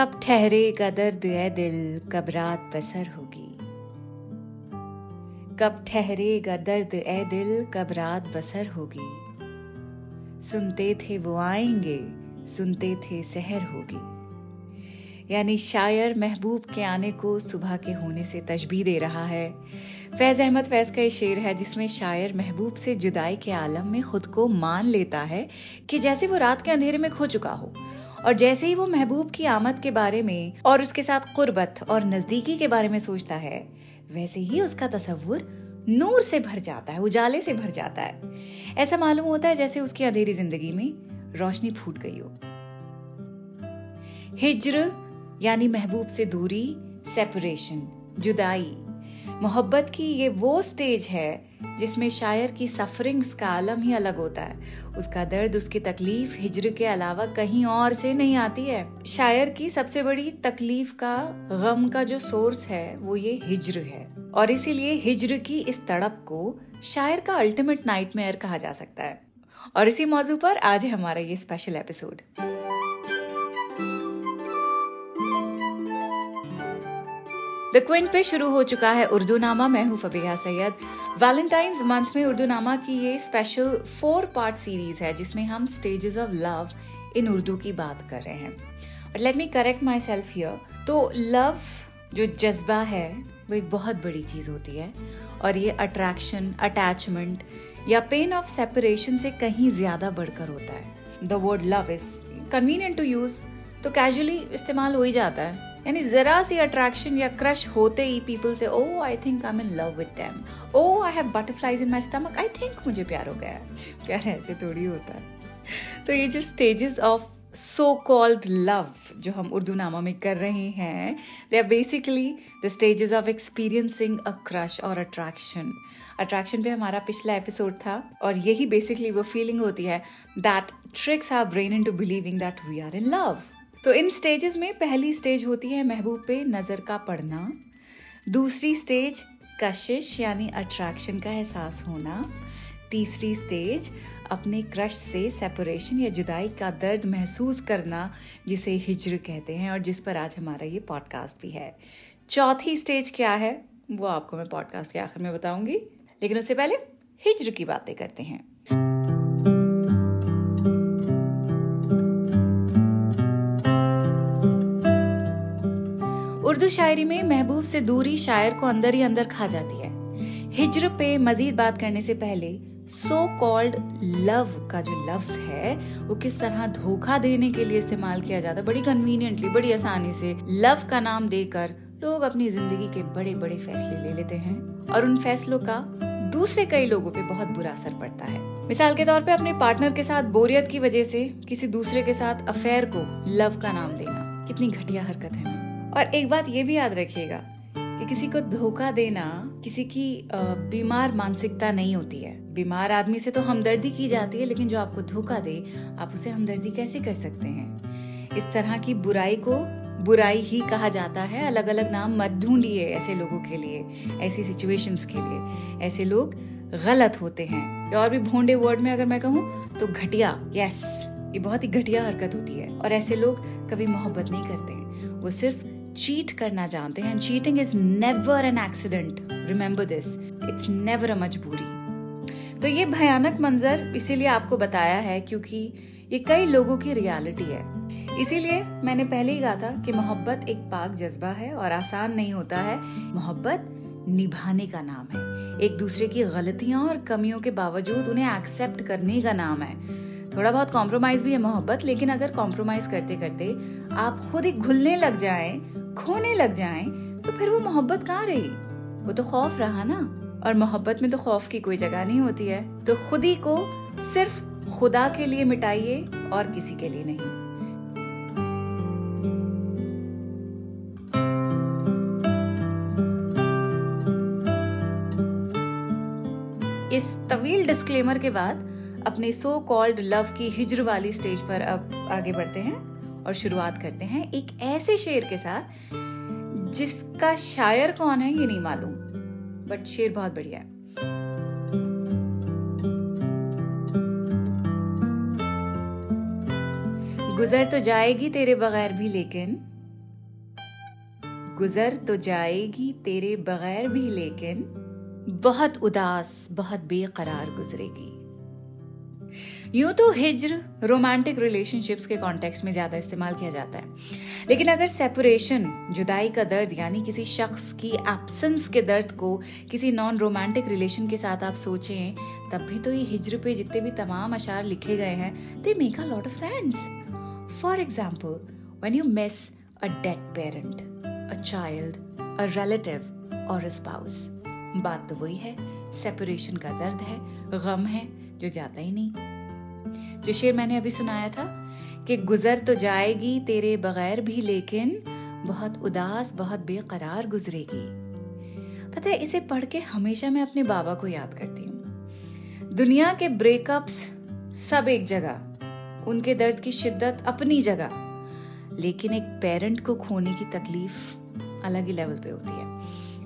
कब ठहरेगा दर्द ए दिल, कब रात बसर होगी। कब ठहरेगा दर्द ए दिल, कब रात बसर होगी। सुनते थे वो आएँगे, सुनते थे सहर होगी। यानी शायर महबूब के आने को सुबह के होने से तशबी दे रहा है। फैज अहमद, फैज का ये शेर है जिसमें शायर महबूब से जुदाई के आलम में खुद को मान लेता है कि जैसे वो रात के अंधेरे में खो चुका हो। और जैसे ही वो महबूब की आमद के बारे में और उसके साथ कुर्बत और नजदीकी के बारे में सोचता है, वैसे ही उसका तस्वुर नूर से भर जाता है, उजाले से भर जाता है। ऐसा मालूम होता है जैसे उसकी अंधेरी ज़िंदगी में रोशनी फूट गई हो। हिज्र, यानी महबूब से दूरी सेपरेशन जुदाई। मोहब्बत की ये वो स्टेज है जिसमें शायर की सफरिंग्स का आलम ही अलग होता है। उसका दर्द, उसकी तकलीफ़ हिजर के अलावा कहीं और से नहीं आती है। शायर की सबसे बड़ी तकलीफ़ का, गम का जो सोर्स है, वो ये हिजर है। और इसीलिए हिजर की इस तड़प को शायर का अल्टीमेट नाइटमेयर कहा जा सकता है। और इसी मौजू पर आज है हमारा ये स्पेशल एपिसोड द क्विंट पे शुरू हो चुका है उर्दू नामा मैं हूँ फबीहा सैयद। वैलेंटाइंस मंथ में उर्दू नामा की ये स्पेशल फोर पार्ट सीरीज़ है, जिसमें हम stages of love in Urdu की बात कर रहे हैं। और let me correct myself here तो लव जो जज्बा है, वो एक बहुत बड़ी चीज़ होती है, और ये अट्रैक्शन अटैचमेंट या पेन ऑफ़ सेपरेशन से कहीं ज़्यादा बढ़कर होता है। The word love is convenient to use तो कैजुअली इस्तेमाल हो ही जाता है। यानी जरा सी अट्रैक्शन या क्रश होते ही पीपल से ओ I think I am in love with them oh I have butterflies in my stomach I think मुझे प्यार हो गया प्यार ऐसे थोड़ी होता है। तो ये जो stages of so called love जो हम उर्दू नामा में कर रहे हैं they are basically the stages of experiencing a crush और अट्रैक्शन अट्रैक्शन पे हमारा पिछला एपिसोड था और यही बेसिकली वो फीलिंग होती है that tricks our brain into believing that we are in love तो इन स्टेजेस में पहली स्टेज होती है महबूब पे नज़र का पड़ना। दूसरी स्टेज कशिश, यानी अट्रैक्शन का एहसास होना। तीसरी स्टेज अपने क्रश से सेपरेशन या जुदाई का दर्द महसूस करना, जिसे हिजर कहते हैं और जिस पर आज हमारा ये पॉडकास्ट भी है। चौथी स्टेज क्या है? वो आपको मैं पॉडकास्ट के आखिर में बताऊँगी। लेकिन उससे पहले हिजर की बातें करते हैं। उर्दू शायरी में महबूब से दूरी शायर को अंदर ही अंदर खा जाती है। हिजर पे मजीद बात करने से पहले सो कॉल्ड लव का जो लफ्ज है, वो किस तरह धोखा देने के लिए इस्तेमाल किया जाता है, बड़ी कन्वीनियंटली बड़ी आसानी से लव का नाम देकर लोग अपनी ज़िंदगी के बड़े बड़े फैसले ले लेते हैं। और उन फैसलों का दूसरे कई लोगों पे बहुत बुरा असर पड़ता है। मिसाल के तौर पे अपने पार्टनर के साथ बोरियत की वजह से किसी दूसरे के साथ अफेयर को लव का नाम देना कितनी घटिया हरकत है। और एक बात ये भी याद रखिएगा कि किसी को धोखा देना किसी की बीमार मानसिकता नहीं होती है। बीमार आदमी से तो हमदर्दी की जाती है, लेकिन जो आपको धोखा दे, आप उसे हमदर्दी कैसे कर सकते हैं? इस तरह की बुराई को बुराई ही कहा जाता है। अलग अलग नाम मत ढूंढिए ऐसे लोगों के लिए, ऐसी सिचुएशंस के लिए। ऐसे लोग गलत होते हैं। और भी भोंडे वर्ड में अगर मैं कहूँ तो घटिया यस ये बहुत ही घटिया हरकत होती है। और ऐसे लोग कभी मोहब्बत नहीं करते वो सिर्फ़ चीट करना जानते हैं। Cheating is never an accident remember this it's never a मजबूरी तो ये भयानक मंजर इसीलिए आपको बताया है क्योंकि ये कई लोगों की रियलिटी है। इसीलिए मैंने पहले ही कहा था कि मोहब्बत एक पाक जज्बा है और आसान नहीं होता है। मोहब्बत निभाने का नाम है। एक दूसरे की गलतियाँ और कमियों के बावजूद उन्हें एक्सेप्ट करने का नाम है। थोड़ा बहुत कॉम्प्रोमाइज भी है मोहब्बत, लेकिन अगर कॉम्प्रोमाइज करते करते आप खुद ही घुलने लग जाएँ खोने लग जाएँ तो फिर वो मोहब्बत कहाँ रही? वो तो खौफ रहा ना। और मोहब्बत में तो खौफ की कोई जगह नहीं होती है। तो खुद ही को सिर्फ़ खुदा के लिए मिटाइए और किसी के लिए नहीं। इस तवील डिस्क्लेमर के बाद अपने सो कॉल्ड लव की हिजर वाली स्टेज पर अब आगे बढ़ते हैं। और शुरुआत करते हैं एक ऐसे शेर के साथ, जिसका शायर कौन है ये नहीं मालूम बट शेर बहुत बढ़िया है। गुजर तो जाएगी तेरे बगैर भी, लेकिन, गुजर तो जाएगी तेरे बगैर भी, लेकिन, बहुत उदास, बहुत बेकरार गुजरेगी। यूँ तो हिज्र रोमांटिक रिलेशनशिप्स के कॉन्टेक्स्ट में ज़्यादा इस्तेमाल किया जाता है। लेकिन अगर सेपरेशन जुदाई का दर्द, यानी किसी शख्स की एब्सेंस के दर्द को किसी नॉन रोमांटिक रिलेशन के साथ आप सोचें, तब भी तो ये हिज्र पे जितने भी तमाम अशार लिखे गए हैं they make a lot of sense for example when you miss a dead parent a child a relative और अ स्पाउस बात तो वही है सेपरेशन का दर्द है, गम है, जो जाता ही नहीं। जो शेर मैंने अभी सुनाया था, कि गुजर तो जाएगी तेरे बगैर भी, लेकिन बहुत उदास, बहुत बेकरार गुजरेगी। पता है, इसे पढ़ के हमेशा मैं अपने बाबा को याद करती हूँ। दुनिया के ब्रेकअप्स सब एक जगह, उनके दर्द की शिद्दत अपनी जगह, लेकिन एक पेरेंट को खोने की तकलीफ़ अलग ही लेवल पे होती है।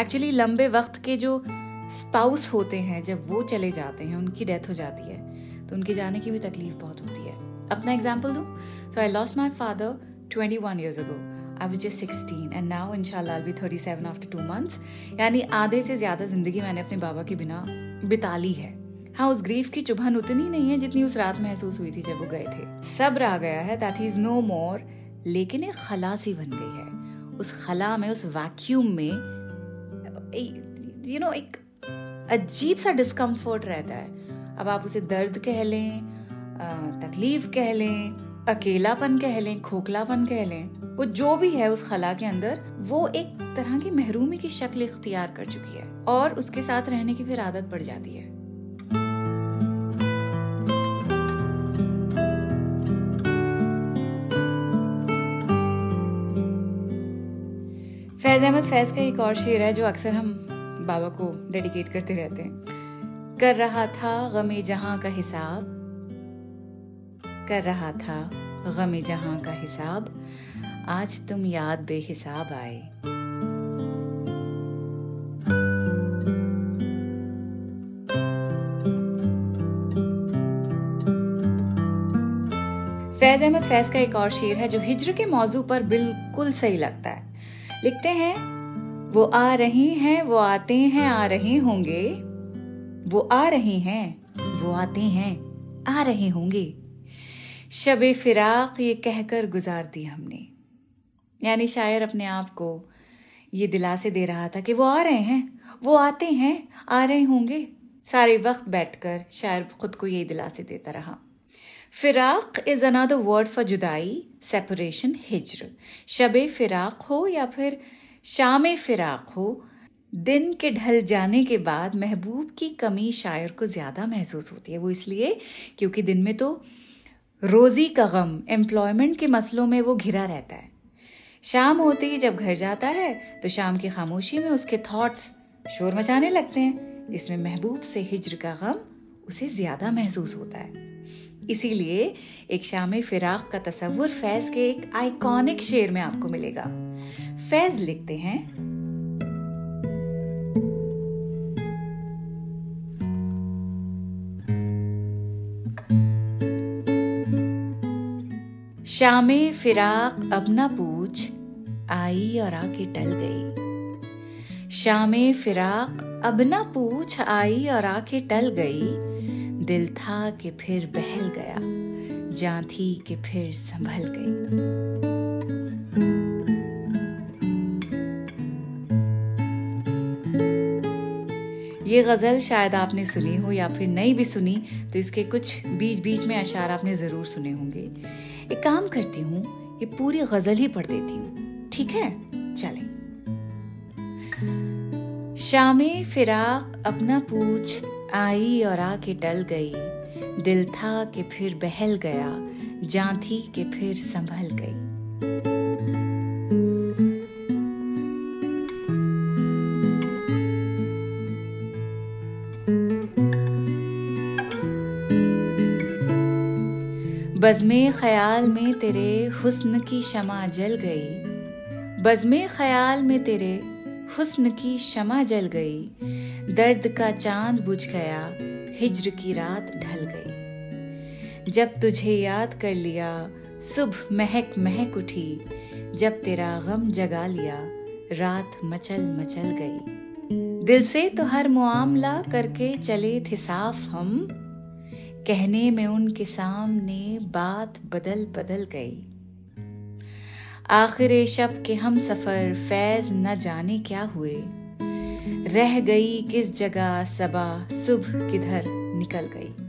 एक्चुअली लंबे वक्त के जो स्पाउस होते हैं, जब वो चले जाते हैं, उनकी डेथ हो जाती है। तो उनके जाने की भी तकलीफ़ बहुत होती है। अपना एग्ज़ाम्पल दू? So I lost my father twenty one years ago I was just sixteen and now इन शाला be thirty seven after two months यानी आधे से ज़्यादा ज़िंदगी मैंने अपने बाबा के बिना बिता ली है। हाँ उस ग्रीफ की चुभन उतनी नहीं है जितनी उस रात महसूस हुई थी जब वो गए थे। सब्र आ गया है दैट इज़ नो मोर लेकिन एक खला सी बन गई है। उस खला में, उस वैक्यूम में यू नो एक अजीब सा डिस्कम्फर्ट रहता है। अब आप उसे दर्द कह लें तकलीफ़ कह लें, अकेलापन कह लें, खोखलापन कह लें, वो जो भी है उस खला के अंदर, वो एक तरह की महरूमी की शक्ल इख्तियार कर चुकी है और उसके साथ रहने की फिर आदत पड़ जाती है। फैज अहमद फैज का एक और शेर है जो अक्सर हम बाबा को डेडिकेट करते रहते हैं। कर रहा था गमे जहाँ का हिसाब। कर रहा था गमे जहाँ का हिसाब। आज तुम याद बेहिसाब आए। फैज अहमद फैज का एक और शेर है जो हिजर के मौजू पर बिल्कुल सही लगता है। लिखते हैं, वो आ रही हैं, वो आते हैं, आ रहे होंगे। वो आ रहे हैं, वो आते हैं, आ रहे होंगे। शब फिराक ये कहकर गुजार दी हमने। यानी शायर अपने आप को ये दिलासे दे रहा था कि वो आ रहे हैं, वो आते हैं, आ रहे होंगे। सारे वक्त बैठकर शायर खुद को ये दिलासे देता रहा। फिराक इज़ अनदर वर्ड फॉर जुदाई सेपरेशन हिज्र शब फिराक हो या फिर शाम फिराक हो दिन के ढल जाने के बाद महबूब की कमी शायर को ज़्यादा महसूस होती है। वो इसलिए क्योंकि दिन में तो रोज़ी का गम एम्प्लॉयमेंट के मसलों में वो घिरा रहता है। शाम होते ही जब घर जाता है तो शाम की खामोशी में उसके थॉट्स शोर मचाने लगते हैं। जिसमें महबूब से हिजर का गम उसे ज़्यादा महसूस होता है। इसीलिए एक शाम फिराक का तस्वुर फैज के एक आइकॉनिक शेर में आपको मिलेगा। फैज लिखते हैं शाम फिराक अब ना पूछ, आई और आके टल गई। शाम फिराक अब ना पूछ, आई और आके टल गई। दिल था कि फिर बहल गया, जा थी कि फिर संभल गई। ये गज़ल शायद आपने सुनी हो या फिर नहीं भी सुनी तो इसके कुछ बीच बीच में अशार आपने ज़रूर सुने होंगे। एक काम करती हूँ, ये पूरी गज़ल ही पढ़ देती हूँ। ठीक है? चले। शामे फिराक अपना पूछ, आई और आके डल गई। दिल था कि फिर बहल गया जा थी कि फिर संभल गई। बज़मे ख्याल में तेरे हुस्न की शमा जल गई। बज़मे ख्याल में तेरे हुस्न की शमा जल गई। दर्द का चाँद बुझ गया, हिज्र की रात ढल गई। जब तुझे याद कर लिया, सुबह महक महक उठी। जब तेरा गम जगा लिया, रात मचल मचल गई। दिल से तो हर मुआमला करके चले थे साफ़ हम। कहने में उनके सामने बात बदल बदल गई। आखिर शब के हम सफ़र फैज न जाने क्या हुए। रह गई किस जगह सबा, सुबह किधर निकल गई।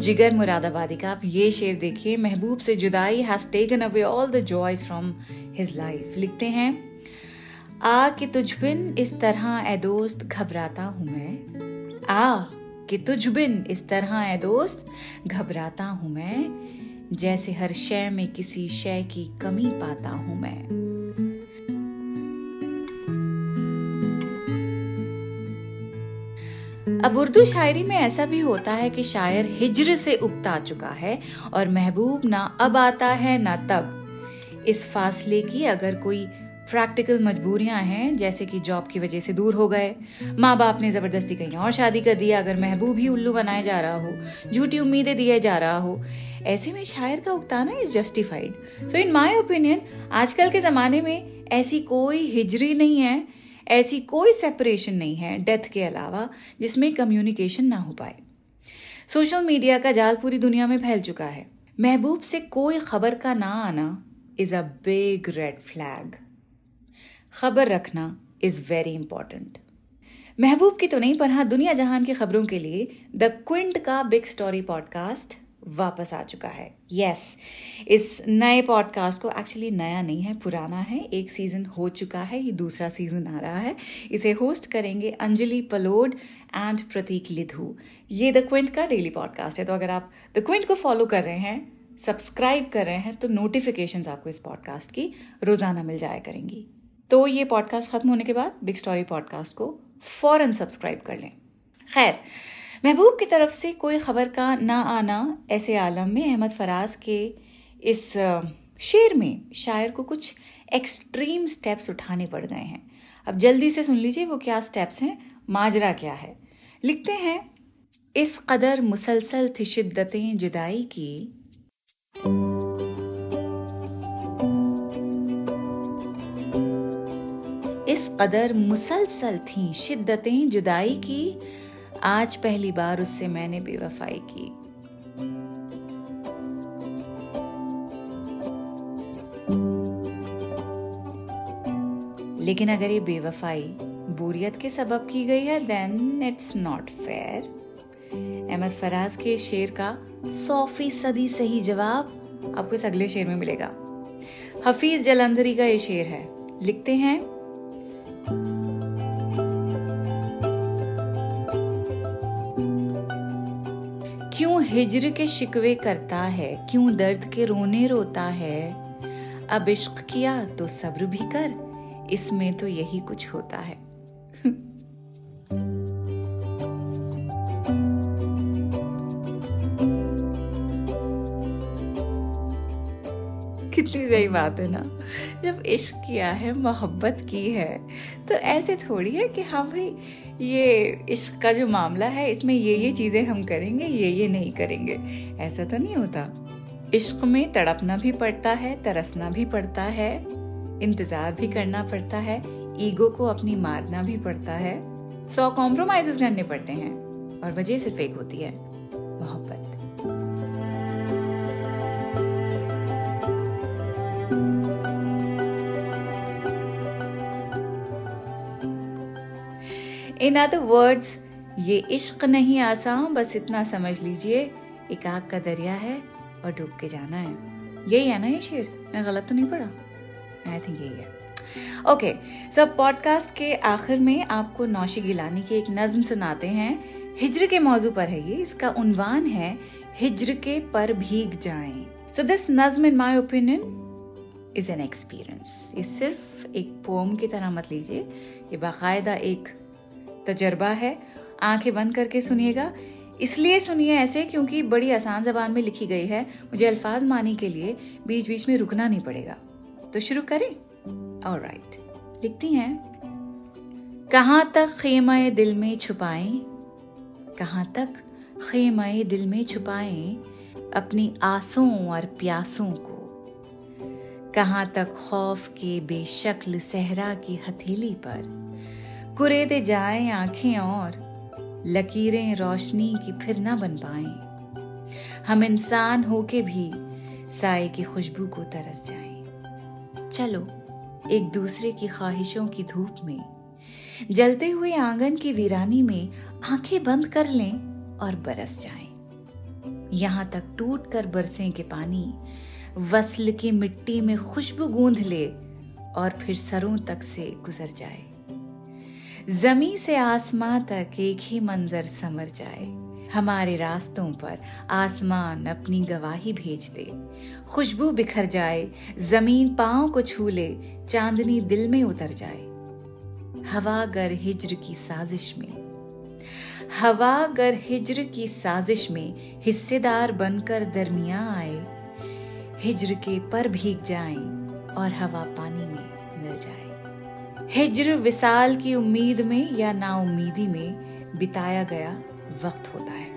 जिगर मुरादाबादी का आप ये शेर देखिए, महबूब से जुदाई has taken away all the joys from his life लिखते हैं, आ कि तुझ बिन इस तरह ए दोस्त घबराता हूँ मैं। आ कि तुझ बिन इस तरह ए दोस्त घबराता हूँ मैं। जैसे हर शय में किसी शय की कमी पाता हूँ मैं। अब उर्दू शायरी में ऐसा भी होता है कि शायर हिजर से उगता चुका है और महबूब ना अब आता है, ना तब। इस फासले की अगर कोई प्रैक्टिकल मजबूरियाँ हैं, जैसे कि जॉब की वजह से दूर हो गए माँ बाप ने ज़बरदस्ती कहीं और शादी कर दिया अगर महबूब ही उल्लू बनाया जा रहा हो, झूठी उम्मीदें दिए जा रहा हो, ऐसे में शायर का उगताना is justified so in my opinion आजकल के ज़माने में ऐसी कोई हिजरी नहीं है ऐसी कोई सेपरेशन नहीं है डेथ के अलावा जिसमें कम्युनिकेशन ना हो पाए। सोशल मीडिया का जाल पूरी दुनिया में फैल चुका है। महबूब से कोई खबर का ना आना is a big red flag खबर रखना इज़ वेरी इंपॉर्टेंट महबूब की तो नहीं, पर हाँ दुनिया जहान की खबरों के लिए द क्विंट का बिग स्टोरी पॉडकास्ट वापस आ चुका है। यस yes, इस नए पॉडकास्ट को एक्चुअली नया नहीं है पुराना है। एक सीज़न हो चुका है ये दूसरा सीज़न आ रहा है। इसे होस्ट करेंगे अंजलि पलोड एंड प्रतीक लिधु। ये द क्विंट का डेली पॉडकास्ट है तो अगर आप द क्विंट को फॉलो कर रहे हैं सब्सक्राइब कर रहे हैं तो नोटिफिकेशंस आपको इस पॉडकास्ट की रोज़ाना मिल जाया करेंगी। तो ये पॉडकास्ट खत्म होने के बाद बिग स्टोरी पॉडकास्ट को फ़ौरन सब्सक्राइब कर लें। खैर महबूब की तरफ़ से कोई खबर का ना आना ऐसे आलम में अहमद फराज के इस शेर में शायर को कुछ एक्सट्रीम स्टेप्स उठाने पड़ गए हैं। अब जल्दी से सुन लीजिए वो क्या स्टेप्स हैं, माजरा क्या है। लिखते हैं, इस कदर मुसलसल थी शिद्दतें जुदाई की। इस कदर मुसलसल थी शिद्दतें जुदाई की। आज पहली बार उससे मैंने बेवफाई की। लेकिन अगर ये बेवफाई बोरियत के सबब की गई है then it's not fair Ahmad Faraz के शेर का सौ फ़ीसदी सही जवाब आपको इस अगले शेर में मिलेगा। हफीज जलंधरी का ये शेर है। लिखते हैं हिजर के शिकवे करता है, क्यों दर्द के रोने रोता है? अब इश्क किया तो सब्र भी कर, इसमें तो यही कुछ होता है। कितनी सही बात है ना। जब इश्क किया है, मोहब्बत की है तो ऐसे थोड़ी है कि हाँ भाई, ये इश्क का जो मामला है, इसमें ये ये चीज़ें हम करेंगे, ये ये नहीं करेंगे। ऐसा तो नहीं होता। इश्क में तड़पना भी पड़ता है, तरसना भी पड़ता है, इंतज़ार भी करना पड़ता है, ईगो को अपनी मारना भी पड़ता है। सौ कॉम्प्रोमाइज करने पड़ते हैं, और वजह सिर्फ़ एक होती है, मोहब्बत। इन अदर वर्ड्स ये इश्क नहीं आसान, बस इतना समझ लीजिए, एक आग का दरिया है और डूब के जाना है। यही है ना ये शेर? मैं गलत तो नहीं पढ़ा? आई थिंक यही है। ओके सो पॉडकास्ट के आखिर में आपको नौशी गिलानी की एक नज्म सुनाते हैं। हिजर के मौजू पर है ये, इसका उनवान है, हिजर के पर भीग जाएँ। सो दिस नज्म in my opinion is an experience ये सिर्फ़ एक पोम की तरह मत लीजिए, ये बाकायदा एक तजर्बा है। आँखें बंद करके सुनिएगा। इसलिए सुनिए ऐसे क्योंकि बड़ी आसान जबान में लिखी गई है। मुझे अल्फाज मानी के लिए बीच बीच में रुकना नहीं पड़ेगा। तो शुरू करें। और राइट लिखती हैं। कहाँ तक खेमा दिल में छुपाएँ? कहाँ तक खेमय दिल में छुपाएँ? अपनी आसों और प्यासों को। कहाँ तक खौफ के बेशक्ल सहरा की हथेली पर? कुरेदे जाए आँखें और, लकीरें रोशनी की फिर ना बन पाए। हम इंसान होके भी साय की खुशबू को तरस जाए। चलो, एक दूसरे की ख्वाहिशों की धूप में, जलते हुए आँगन की वीरानी में आँखें बंद कर लें और बरस जाएँ। यहाँ तक टूट कर बरसें के पानी, वसल की मिट्टी में खुशबू गूंध ले और फिर सरों तक से गुजर जाए। जमी से आसमां तक एक ही मंजर समर जाए। हमारे रास्तों पर आसमान अपनी गवाही भेज दे। खुशबू बिखर जाए, ज़मीन पाँव को छू ले, चांदनी दिल में उतर जाए। हवा गर हिज्र की साजिश में। हवा गर हिज्र की साजिश में हिस्सेदार बनकर दरमिया आए। हिज्र के पर भीग जाएँ और हवा पानी में मिल जाए। हिज्र विसाल की उम्मीद में या नाउमीदी में बिताया गया वक्त होता है।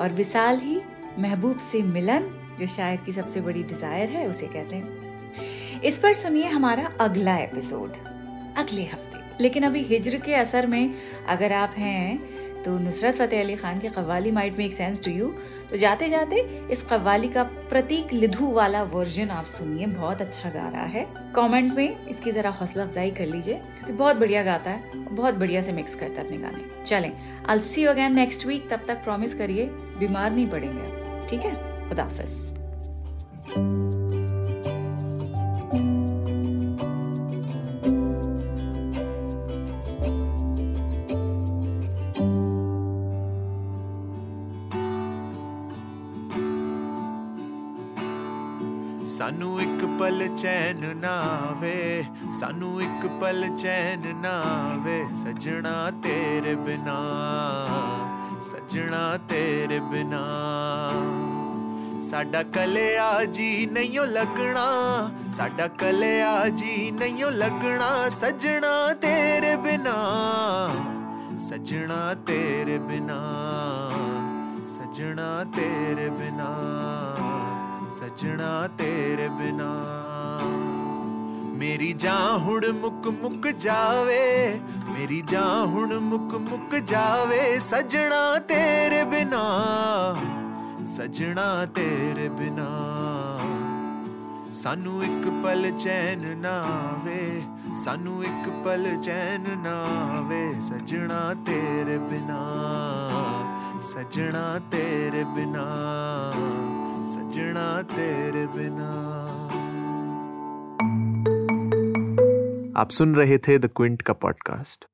और विसाल ही महबूब से मिलन, जो शायर की सबसे बड़ी डिज़ायर है, उसे कहते हैं। इस पर सुनिए हमारा अगला एपिसोड अगले हफ़्ते। लेकिन अभी हिजर के असर में अगर आप हैं तो नुसरत फ़तेह अली खान की qawwali might make sense to you तो जाते जाते इस कव्वाली का प्रतीक लिधु वाला वर्जन आप सुनिए। बहुत अच्छा गा रहा है। कमेंट में इसकी ज़रा हौसला अफजाई कर लीजिए, क्योंकि बहुत बढ़िया गाता है बहुत बढ़िया से मिक्स करता है अपने गाने। चलें I see you again next week तब तक प्रॉमिस करिए, बीमार नहीं पड़ेंगे ठीक है? खुदाफिज़ ਇੱਕ ਪਲ ਚੈਨ ਨਾ ਆਵੇ, ਸਾਨੂੰ ਇੱਕ ਪਲ ਚੈਨ ਨਾ ਆਵੇ। ਸਜਣਾ ਤੇਰੇ ਬਿਨਾ, ਸਜਣਾ ਤੇਰੇ ਬਿਨਾ। ਸਾਡਾ ਕਲਿਆ ਜੀ ਨਹੀਂਓ ਲੱਗਣਾ, ਸਾਡਾ ਕਲਿਆ ਜੀ ਨਹੀਂਓ ਲੱਗਣਾ, ਸਜਣਾ ਤੇਰੇ ਬਿਨਾ, ਸਜਣਾ ਤੇਰੇ ਬਿਨਾ, ਸਜਣਾ ਤੇਰੇ ਬਿਨਾ। ਸਜਣਾ ਤੇਰੇ ਬਿਨਾ। ਮੇਰੀ ਜਾਨ ਹੁਣ ਮੁੱਕ ਮੁੱਕ ਜਾਵੇ, ਮੇਰੀ ਜਾਨ ਹੁਣ ਮੁੱਕ ਮੁੱਕ ਜਾਵੇ ਸਜਣਾ ਤੇਰੇ ਬਿਨਾ। ਸਜਣਾ ਤੇਰੇ ਬਿਨਾ। ਸਾਨੂੰ ਇੱਕ ਪਲ ਚੈਨ ਨਾ ਆਵੇ, ਸਾਨੂੰ ਇੱਕ ਪਲ ਚੈਨ ਨਾ ਆਵੇ ਸਜਣਾ ਤੇਰੇ ਬਿਨਾ। ਸਜਣਾ ਤੇਰੇ ਬਿਨਾ। सजना तेरे बिना। आप सुन रहे थे द क्विंट का पॉडकास्ट